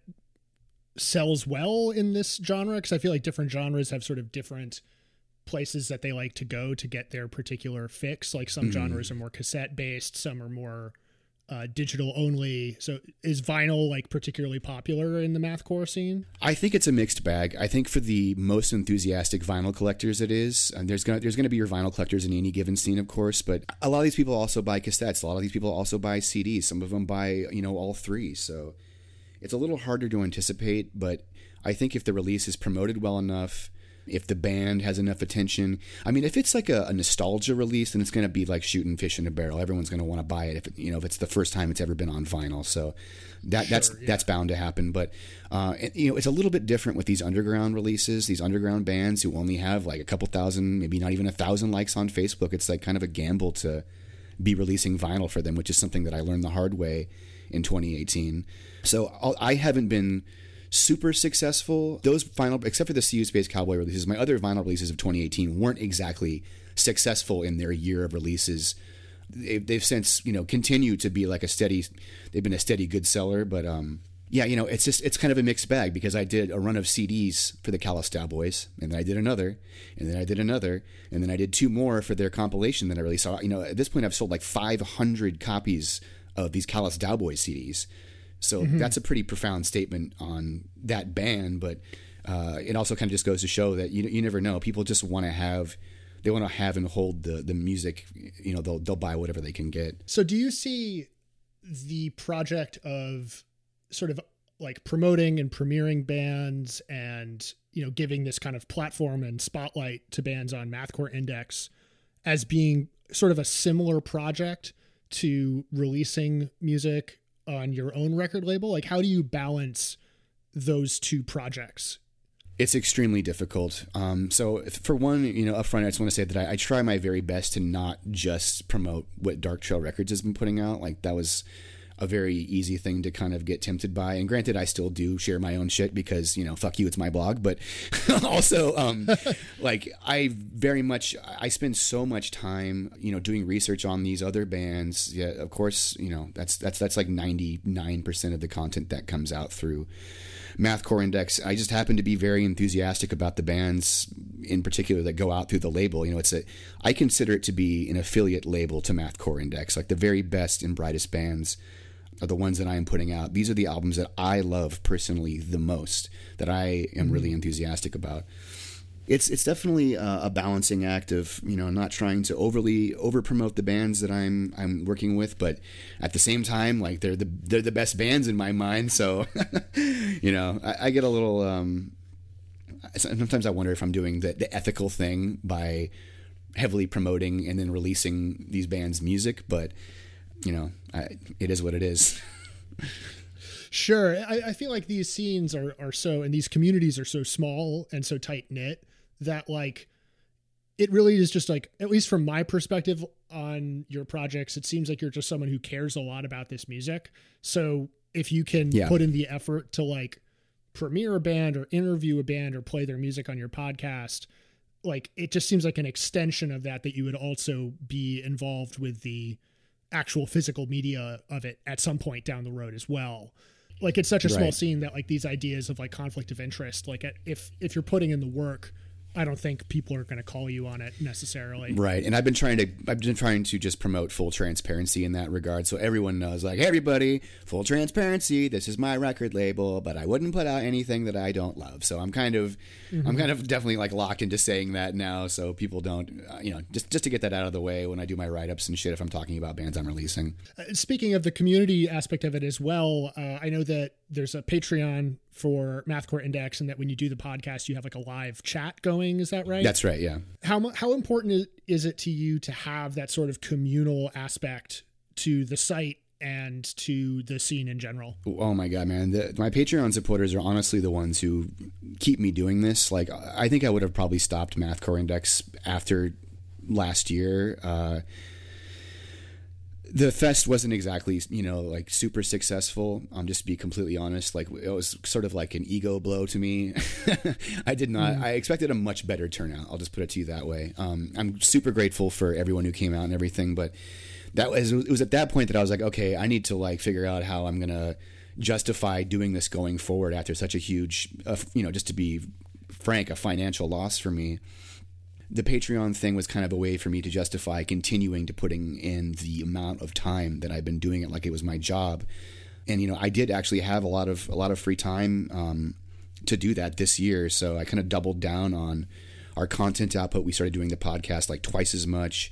sells well in this genre? Because I feel like different genres have sort of different places that they like to go to get their particular fix. Like some mm-hmm. genres are more cassette based, some are more uh, digital only. So is vinyl like particularly popular in the mathcore scene? I think it's a mixed bag. I think for the most enthusiastic vinyl collectors, it is. And there's gonna there's gonna be your vinyl collectors in any given scene, of course. But a lot of these people also buy cassettes. A lot of these people also buy CDs. Some of them buy you know all three. So it's a little harder to anticipate. But I think if the release is promoted well enough if the band has enough attention. I mean, if it's like a, a nostalgia release, then it's going to be like shooting fish in a barrel. Everyone's going to want to buy it if it, you know if it's the first time it's ever been on vinyl. So that sure, that's yeah. that's bound to happen. But uh, it, you know, it's a little bit different with these underground releases. These underground bands who only have like a couple thousand, maybe not even a thousand likes on Facebook. It's like kind of a gamble to be releasing vinyl for them, which is something that I learned the hard way in 2018. So I'll, I have not been super successful. Those final, except for the You Space Cowboy releases, my other vinyl releases of 2018 weren't exactly successful in their year of releases. They've, they've since you know continued to be like a steady. They've been a steady good seller, but um, yeah, you know, it's just it's kind of a mixed bag because I did a run of CDs for the Callous Daoboys, and then I did another, and then I did another, and then I did two more for their compilation that I released. So, you know, at this point, I've sold like 500 copies of these Callous Daoboys CDs. So mm-hmm. that's a pretty profound statement on that band, but uh, it also kind of just goes to show that you you never know. People just want to have they want to have and hold the the music. You know, they'll they'll buy whatever they can get. So, do you see the project of sort of like promoting and premiering bands and you know giving this kind of platform and spotlight to bands on mathcore index as being sort of a similar project to releasing music on your own record label like how do you balance those two projects it's extremely difficult. Um, so, for one, you know, upfront, I just want to say that I, I, try my very best to not just promote what Dark Trail Records has been putting out. Like that was a very easy thing to kind of get tempted by. And granted, I still do share my own shit because you know, fuck you, it's my blog. But (laughs) also, um, (laughs) like I very much I spend so much time you know doing research on these other bands. Yeah, of course, you know that's that's that's like ninety nine percent of the content that comes out through Mathcore Index. I just happen to be very enthusiastic about the bands in particular that go out through the label. You know, it's a I consider it to be an affiliate label to Mathcore Index, like the very best and brightest bands are the ones that I am putting out. These are the albums that I love personally the most, that I am mm-hmm. really enthusiastic about. It's it's definitely a, a, balancing act of you know not trying to overly over promote the bands that I'm I'm working with, but at the same time like they're the they're the best bands in my mind. So (laughs) you know I, I get a little. Um, sometimes I wonder if I'm doing the, the ethical thing by heavily promoting and then releasing these bands' music, but you know, I, it is what it is. sure. I, I, feel like these scenes are, are so, and these communities are so small and so tight knit that like, it really is just like, at least from my perspective on your projects, it seems like you're just someone who cares a lot about this music. So if you can yeah. put in the effort to like premiere a band or interview a band or play their music on your podcast, like it just seems like an extension of that that you would also be involved with the actual physical media of it at some point down the road as well like it's such a small right. scene that like these ideas of like conflict of interest like if if you're putting in the work I don't think people are going to call you on it necessarily. Right. And I've been trying to I've been trying to just promote full transparency in that regard so everyone knows like hey, everybody, full transparency, this is my record label, but I wouldn't put out anything that I don't love. So I'm kind of mm-hmm. I'm kind of definitely like locked into saying that now so people don't uh, you know, just just to get that out of the way when I do my write-ups and shit if I'm talking about bands I'm releasing. Uh, speaking of the community aspect of it as well, uh, I know that there's a Patreon for Mathcore Index, and that when you do the podcast, you have like a live chat going. Is that right? That's right. Yeah. How how important is, it to you to have that sort of communal aspect to the site and to the scene in general? Oh my god, man! The, my Patreon supporters are honestly the ones who keep me doing this. Like, I think I would have probably stopped Mathcore Index after last year. Uh, the fest wasn't exactly you know like super successful um just to be completely honest. Like it was sort of like an ego blow to me. (laughs) I did not mm. i expected a much better turnout i'll just put it to you that way. Um i'm super grateful for everyone who came out and everything but that was it was at that point that i was like okay i need to like figure out how i'm gonna justify doing this going forward after such a huge uh, you know just to be frank a financial loss for me the Patreon thing was kind of a way for me to justify continuing to putting in the amount of time that I've been doing it like it was my job. And you know, I did actually have a lot of a lot of free time um, to do that this year, so I kind of doubled down on our content output. We started doing the podcast like twice as much.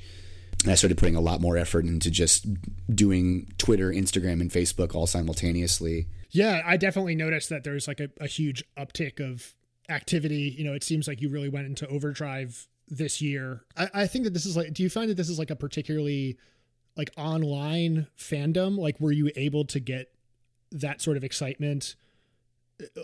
And I started putting a lot more effort into just doing Twitter, Instagram, and Facebook all simultaneously. Yeah, I definitely noticed that there's like a, a huge uptick of activity. You know, it seems like you really went into overdrive this year. I, I think that this is like, do you find that this is like a particularly like online fandom? Like, were you able to get that sort of excitement?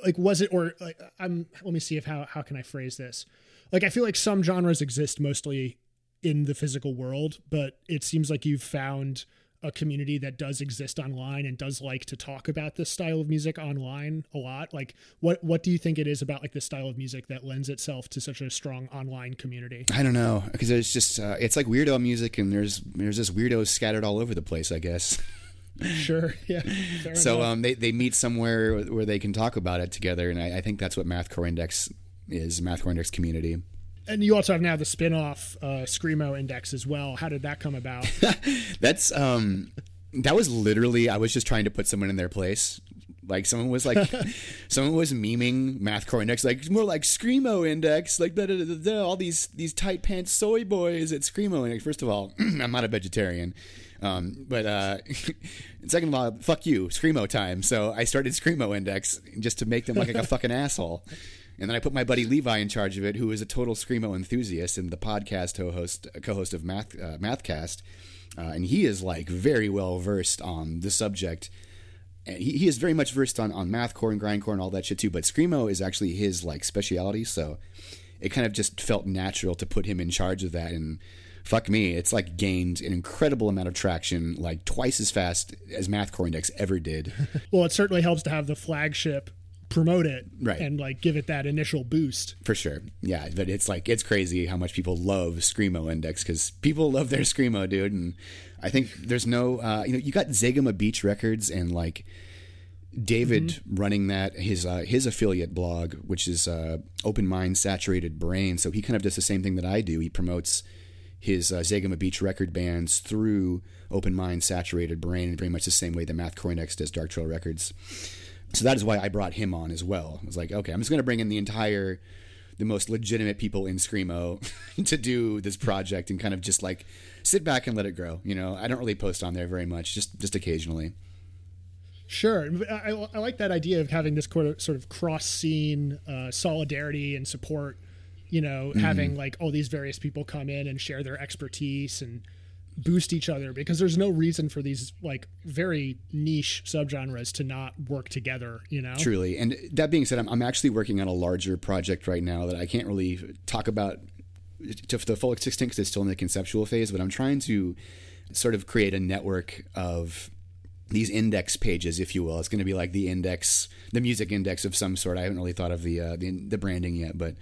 Like, was it, or like, I'm, let me see if how, how can I phrase this? Like, I feel like some genres exist mostly in the physical world, but it seems like you've found a community that does exist online and does like to talk about this style of music online a lot like what what do you think it is about like this style of music that lends itself to such a strong online community i don't know because it's just uh, it's like weirdo music and there's there's just weirdos scattered all over the place i guess (laughs) Sure. Yeah. (laughs) So enough. um, they they meet somewhere where they can talk about it together, and I, I think that's what Mathcore Index is. Mathcore Index community. And you also have now the spin-off uh, Screamo Index as well. How did that come about? (laughs) That's um, that was literally I was just trying to put someone in their place. Like someone was like, (laughs) someone was memeing Mathcore Index, like more like Screamo Index, like da, da, da, da, all these these tight pants soy boys at Screamo Index. First of all, (clears throat) I'm not a vegetarian, um, but uh, (laughs) second of all, fuck you, Screamo time. So I started Screamo Index just to make them look like a fucking asshole. And then I put my buddy Levi in charge of it, who is a total screamo enthusiast and the podcast co-host co-host of Math uh, Mathcast, uh, and he is like very well versed on the subject. And he, he is very much versed on on mathcore and grindcore and all that shit too. But screamo is actually his like speciality, so it kind of just felt natural to put him in charge of that. And fuck me, it's like gained an incredible amount of traction, like twice as fast as Mathcore Index ever did. (laughs) well, it certainly helps to have the flagship promote it Right. and like give it that initial boost. For sure. Yeah, but it's like it's crazy how much people love Screamo Index because people love their Screamo, dude. And I think there's no, uh, you know, you got Zegema Beach Records and like David running that his uh, his affiliate blog, which is uh, Open Mind Saturated Brain. So he kind of does the same thing that I do. He promotes his uh, Zegema Beach record bands through Open Mind Saturated Brain in very much the same way that Math Index does Dark Trail Records. So that is why I brought him on as well. I was like, okay, I'm just going to bring in the entire, the most legitimate people in Screamo (laughs) to do this project and kind of just like sit back and let it grow. You know, I don't really post on there very much, just just occasionally. Sure, I, I- like that idea of having this sort of, sort of cross scene uh, solidarity and support. You know, Mm-hmm. having like all these various people come in and share their expertise and boost each other because there's no reason for these like very niche subgenres to not work together. You know, Truly. And that being said, I'm, I'm actually working on a larger project right now that I can't really talk about to the full extent because it's still in the conceptual phase, but I'm trying to sort of create a network of these index pages, if you will. It's going to be like the index, the music index of some sort. I haven't really thought of the uh, the, the branding yet, but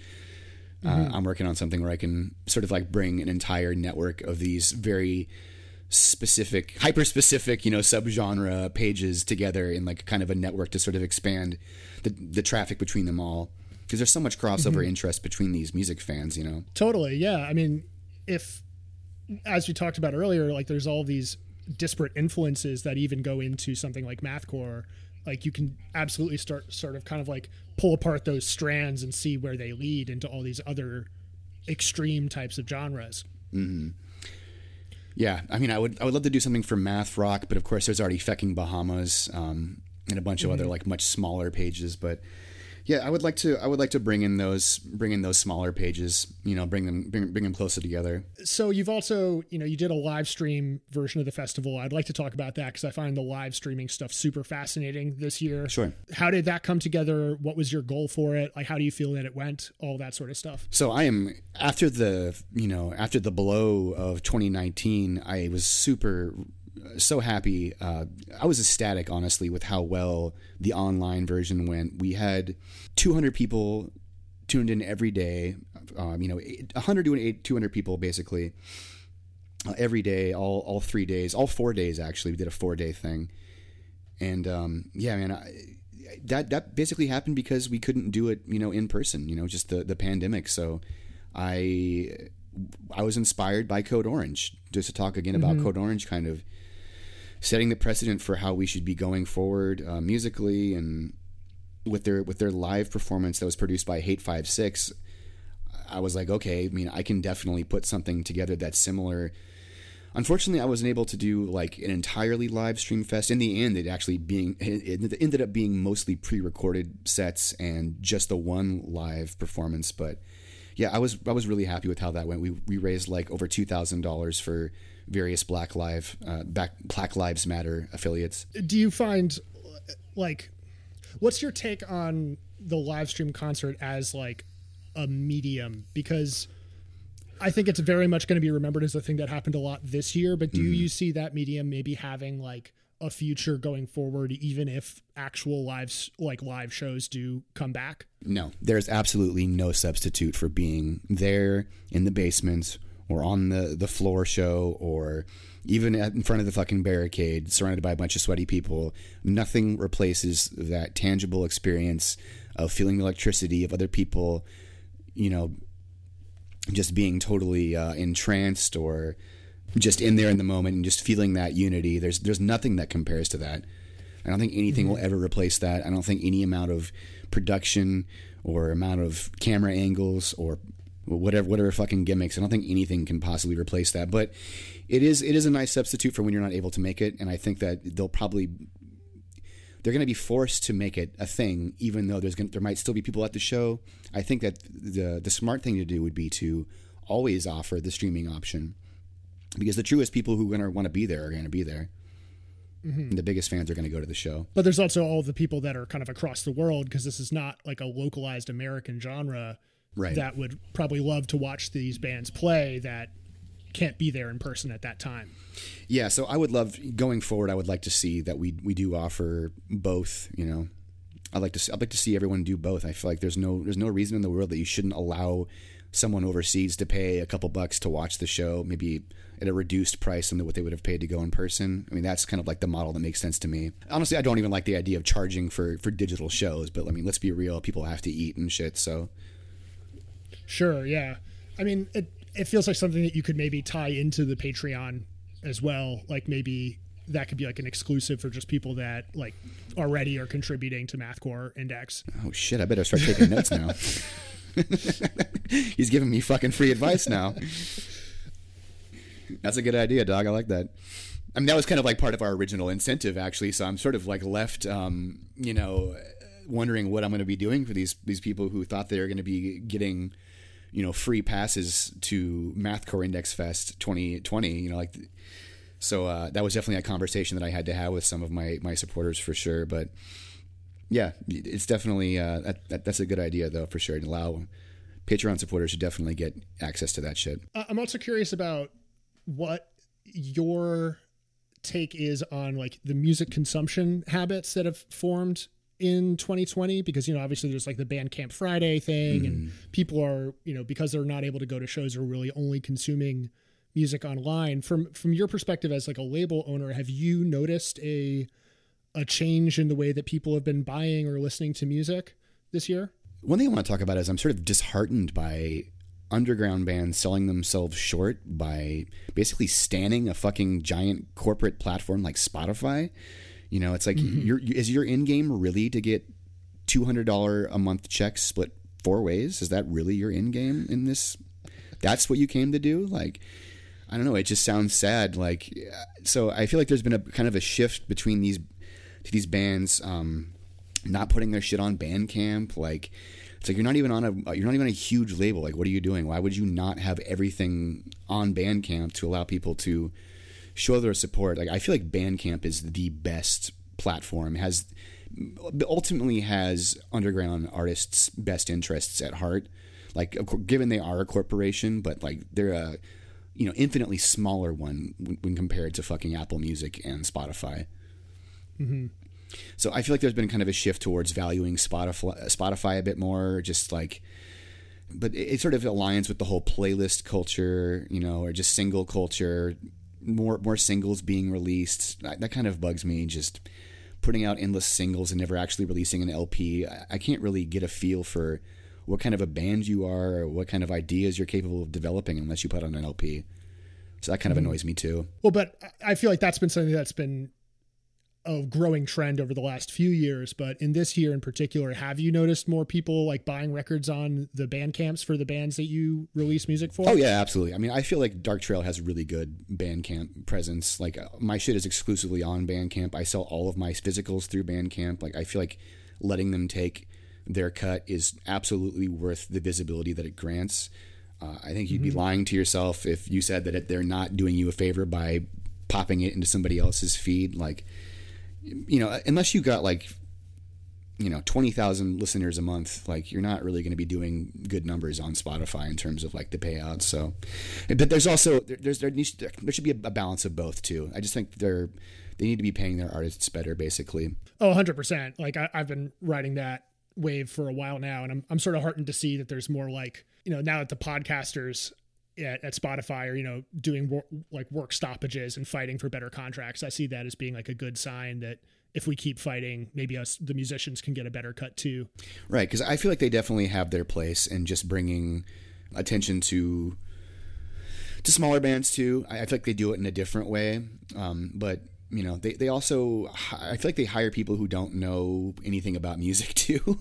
uh, I'm working on something where I can sort of like bring an entire network of these very specific, hyper specific, you know, subgenre pages together in like kind of a network to sort of expand the the traffic between them all. Because there's so much crossover interest between these music fans, you know. Totally. Yeah. I mean, if, as we talked about earlier, like there's all these disparate influences that even go into something like mathcore, like you can absolutely start sort of kind of like pull apart those strands and see where they lead into all these other extreme types of genres. Yeah, I mean, I would I would love to do something for math rock, but of course, there's already fecking Bahamas um, and a bunch of other like much smaller pages. But yeah, I would like to I would like to bring in those bring in those smaller pages. You know, bring them bring, bring them closer together. So you've also, you know, you did a live stream version of the festival. I'd like to talk about that because I find the live streaming stuff super fascinating this year. Sure. How did that come together? What was your goal for it? Like, how do you feel that it went? All that sort of stuff. So I am after the you know after the blow of 2019, I was super so happy. Uh, I was ecstatic, honestly, with how well the online version went. We had 200 people tuned in every day. Um, you know, 100 to 8 200 people basically uh, every day, all all three days, all four days actually. We did a four day thing, and um, yeah, man. I, that that basically happened because we couldn't do it, you know, in person. You know, just the the pandemic. So, I I was inspired by Code Orange just to talk again about Code Orange, kind of setting the precedent for how we should be going forward uh, musically and with their with their live performance that was produced by Hate Five Six. I was like, okay, I mean, I can definitely put something together that's similar. Unfortunately, I wasn't able to do like an entirely live stream fest. In the end, it actually being it ended up being mostly pre-recorded sets and just the one live performance. But yeah, I was I was really happy with how that went. We we raised like over two thousand dollars for various Black Live uh, back Black Lives Matter affiliates. do you find like what's your take on the live stream concert as like a medium because I think it's very much going to be remembered as a thing that happened a lot this year but do you see that medium maybe having like a future going forward even if actual live like live shows do come back? No, there's absolutely no substitute for being there in the basement or on the the floor show or even in front of the fucking barricade surrounded by a bunch of sweaty people. Nothing replaces that tangible experience of feeling the electricity of other people you know just being totally uh, entranced or just in there in the moment and just feeling that unity there's there's nothing that compares to that I don't think anything mm-hmm. will ever replace that. I don't think any amount of production or amount of camera angles or whatever whatever fucking gimmicks. I don't think anything can possibly replace that. But it is it is a nice substitute for when you're not able to make it, and I think that they'll probably they're going to be forced to make it a thing, even though there's going there might still be people at the show. I think that the the smart thing to do would be to always offer the streaming option, because the truest people who are going to want to be there are going to be there. Mm-hmm. The biggest fans are going to go to the show. But there's also all the people that are kind of across the world because this is not like a localized American genre right. that would probably love to watch these bands play that can't be there in person at that time. Yeah, so I would love going forward. I would like to see that we we do offer both. You know, I like to I'd like to see everyone do both. I feel like there's no there's no reason in the world that you shouldn't allow someone overseas to pay a couple bucks to watch the show, maybe at a reduced price than what they would have paid to go in person. I mean, that's kind of like the model that makes sense to me. Honestly, I don't even like the idea of charging for for digital shows, but I mean, let's be real, people have to eat and shit, so Sure, yeah. I mean, it it feels like something that you could maybe tie into the Patreon as well. Like maybe that could be like an exclusive for just people that like already are contributing to Mathcore Index. Oh shit! I better start taking notes now. (laughs) (laughs) He's giving me fucking free advice now. That's a good idea, dog. I like that. I mean, that was kind of like part of our original incentive, actually. So I'm sort of like left, um, you know, wondering what I'm going to be doing for these these people who thought they were going to be getting you know free passes to Mathcore Index Fest 2020. You know, like so uh, that was definitely a conversation that I had to have with some of my my supporters for sure. But yeah, it's definitely uh, that, that, that's a good idea though for sure. to allow Patreon supporters to definitely get access to that shit. I'm also curious about what your take is on like the music consumption habits that have formed in 2020 because you know obviously there's like the Bandcamp Friday thing mm. and people are you know because they're not able to go to shows are really only consuming music online from from your perspective as like a label owner have you noticed a a change in the way that people have been buying or listening to music this year one thing I want to talk about is I'm sort of disheartened by underground bands selling themselves short by basically standing a fucking giant corporate platform like Spotify you know, it's like mm-hmm. your is your in game really to get two hundred dollar a month checks split four ways? Is that really your in game in this? That's what you came to do? Like, I don't know. It just sounds sad. Like, so I feel like there's been a kind of a shift between these these bands um, not putting their shit on Bandcamp. Like, it's like you're not even on a you're not even a huge label. Like, what are you doing? Why would you not have everything on Bandcamp to allow people to show their support. Like I feel like Bandcamp is the best platform. Has ultimately has underground artists' best interests at heart. Like given they are a corporation, but like they're a you know infinitely smaller one when compared to fucking Apple Music and Spotify. Mm-hmm. So I feel like there's been kind of a shift towards valuing Spotify Spotify a bit more, just like but it, it, sort of aligns with the whole playlist culture, you know, or just single culture more more singles being released. That, that, kind of bugs me. Just putting out endless singles and never actually releasing an LP. I, I, can't really get a feel for what kind of a band you are or what kind of ideas you're capable of developing unless you put on an LP. So that kind of mm-hmm. annoys me too. Well, but I feel like that's been something that's been a growing trend over the last few years, but in this year in particular, have you noticed more people like buying records on the band camps for the bands that you release music for? Oh yeah, absolutely. I mean, I feel like Dark Trail has really good Bandcamp presence. Like uh, my shit is exclusively on Bandcamp. I sell all of my physicals through Bandcamp. Like I feel like letting them take their cut is absolutely worth the visibility that it grants. Uh, I think you'd mm-hmm. be lying to yourself if you said that they're not doing you a favor by popping it into somebody else's feed. Like you know, unless you got like, you know, 20,000 listeners a month, like you're not really going to be doing good numbers on Spotify in terms of like the payouts. So, but there's also, there's, there needs, there should be a balance of both too. I just think they're, they need to be paying their artists better basically. Oh, 100%. Like I, I've been riding that wave for a while now and I'm, I'm sort of heartened to see that there's more like, you know, now that the podcasters at, at Spotify are you know doing wor- like work stoppages and fighting for better contracts. I see that as being like a good sign that if we keep fighting, maybe us the musicians can get a better cut too. Right, because I feel like they definitely have their place in just bringing attention to to smaller bands too. I, I feel like they do it in a different way, um, but you know they, they also i feel like they hire people who don't know anything about music (laughs) too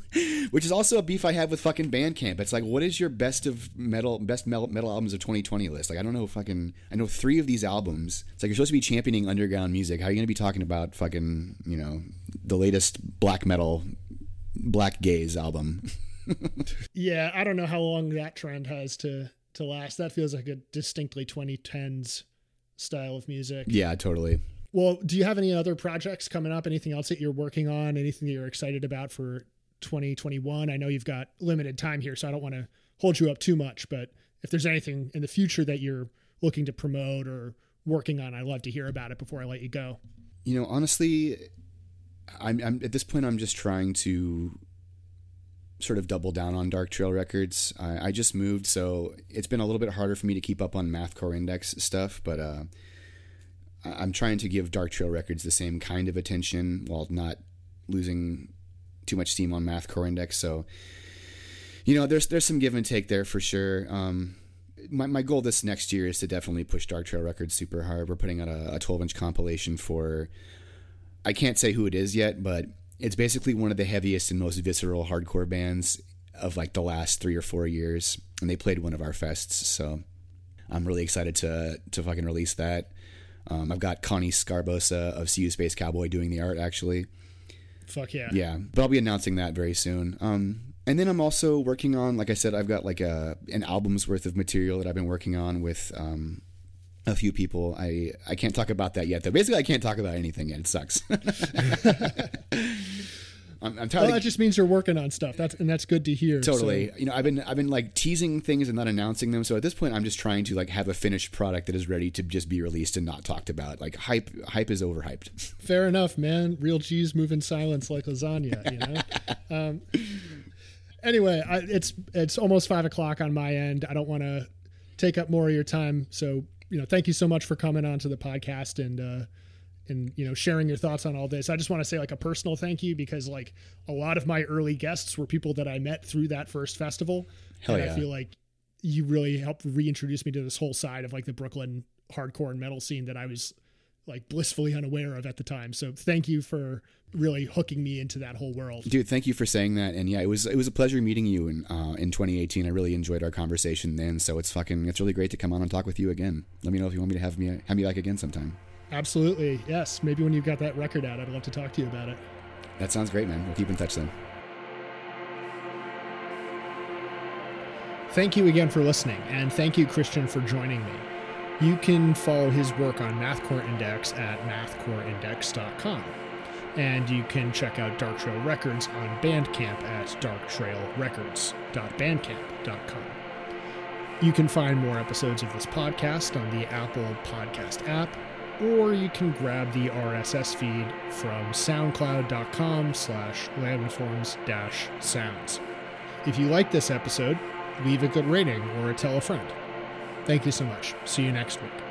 which is also a beef i have with fucking bandcamp. It's like what is your best of metal best metal, metal albums of 2020 list? Like i don't know fucking i know three of these albums. It's like you're supposed to be championing underground music. How are you going to be talking about fucking you know the latest black metal black gaze album? (laughs) Yeah i don't know how long that trend has to to last. That feels like a distinctly 2010s style of music. Yeah totally well, do you have any other projects coming up? Anything else that you're working on? Anything that you're excited about for 2021? I know you've got limited time here, so I don't want to hold you up too much, but if there's anything in the future that you're looking to promote or working on, I'd love to hear about it before I let you go. You know, honestly, I'm, I'm at this point, I'm just trying to sort of double down on Dark Trail Records. I, I just moved, so it's been a little bit harder for me to keep up on Mathcore Index stuff, but uh, I'm trying to give Dark Trail Records the same kind of attention while not losing too much steam on Mathcore Index. So, you know, there's there's some give and take there for sure. Um, my, my goal this next year is to definitely push Dark Trail Records super hard. We're putting out a, a 12 inch compilation for, I can't say who it is yet, but it's basically one of the heaviest and most visceral hardcore bands of like the last three or four years. And they played one of our fests. So I'm really excited to, to fucking release that. Um, I've got Connie Sgarbossa of SeeYouSpaceCowboy doing the art actually. Fuck yeah. Yeah, but I'll be announcing that very soon. Um, and then I'm also working on, like I said, I've got like a an album's worth of material that I've been working on with um, a few people. I I can't talk about that yet though. Basically, I can't talk about anything yet. It sucks. (laughs) (laughs) I'm, I'm well, that just means you're working on stuff. That's and that's good to hear. Totally. So. You know, I've been I've been like teasing things and not announcing them. So at this point, I'm just trying to like have a finished product that is ready to just be released and not talked about. Like hype hype is overhyped. (laughs) Fair enough, man. Real cheese move in silence like lasagna. You know. (laughs) um, anyway, I, it's it's almost five o'clock on my end. I don't want to take up more of your time. So you know, thank you so much for coming on to the podcast and. Uh, and you know sharing your thoughts on all this. I just want to say like a personal thank you because like a lot of my early guests were people that i met through that first festival. Hell and yeah. i feel like you really helped reintroduce me to this whole side of like the brooklyn hardcore and metal scene that i was like blissfully (laughs) unaware of at the time. So thank you for really hooking me into that whole world. Dude thank you for saying that. And yeah it was it was a pleasure meeting you in uh, in 2018 i really enjoyed our conversation then. So it's fucking it's really great to come on and talk with you again. Let me know if you want me to have me have me back again sometime Absolutely. Yes. Maybe when you've got that record out, I'd love to talk to you about it. That sounds great, man. We'll keep in touch then. Thank you again for listening, and thank you, Christian, for joining me. You can follow his work on Mathcore Index at mathcoreindex.com. And you can check out Dark Trail Records on Bandcamp at darktrailrecords.bandcamp.com. You can find more episodes of this podcast on the Apple Podcast app, or you can grab the RSS feed from soundcloud.com slash landforms dash sounds. If you like this episode, leave a good rating or tell a friend. Thank you so much. See you next week.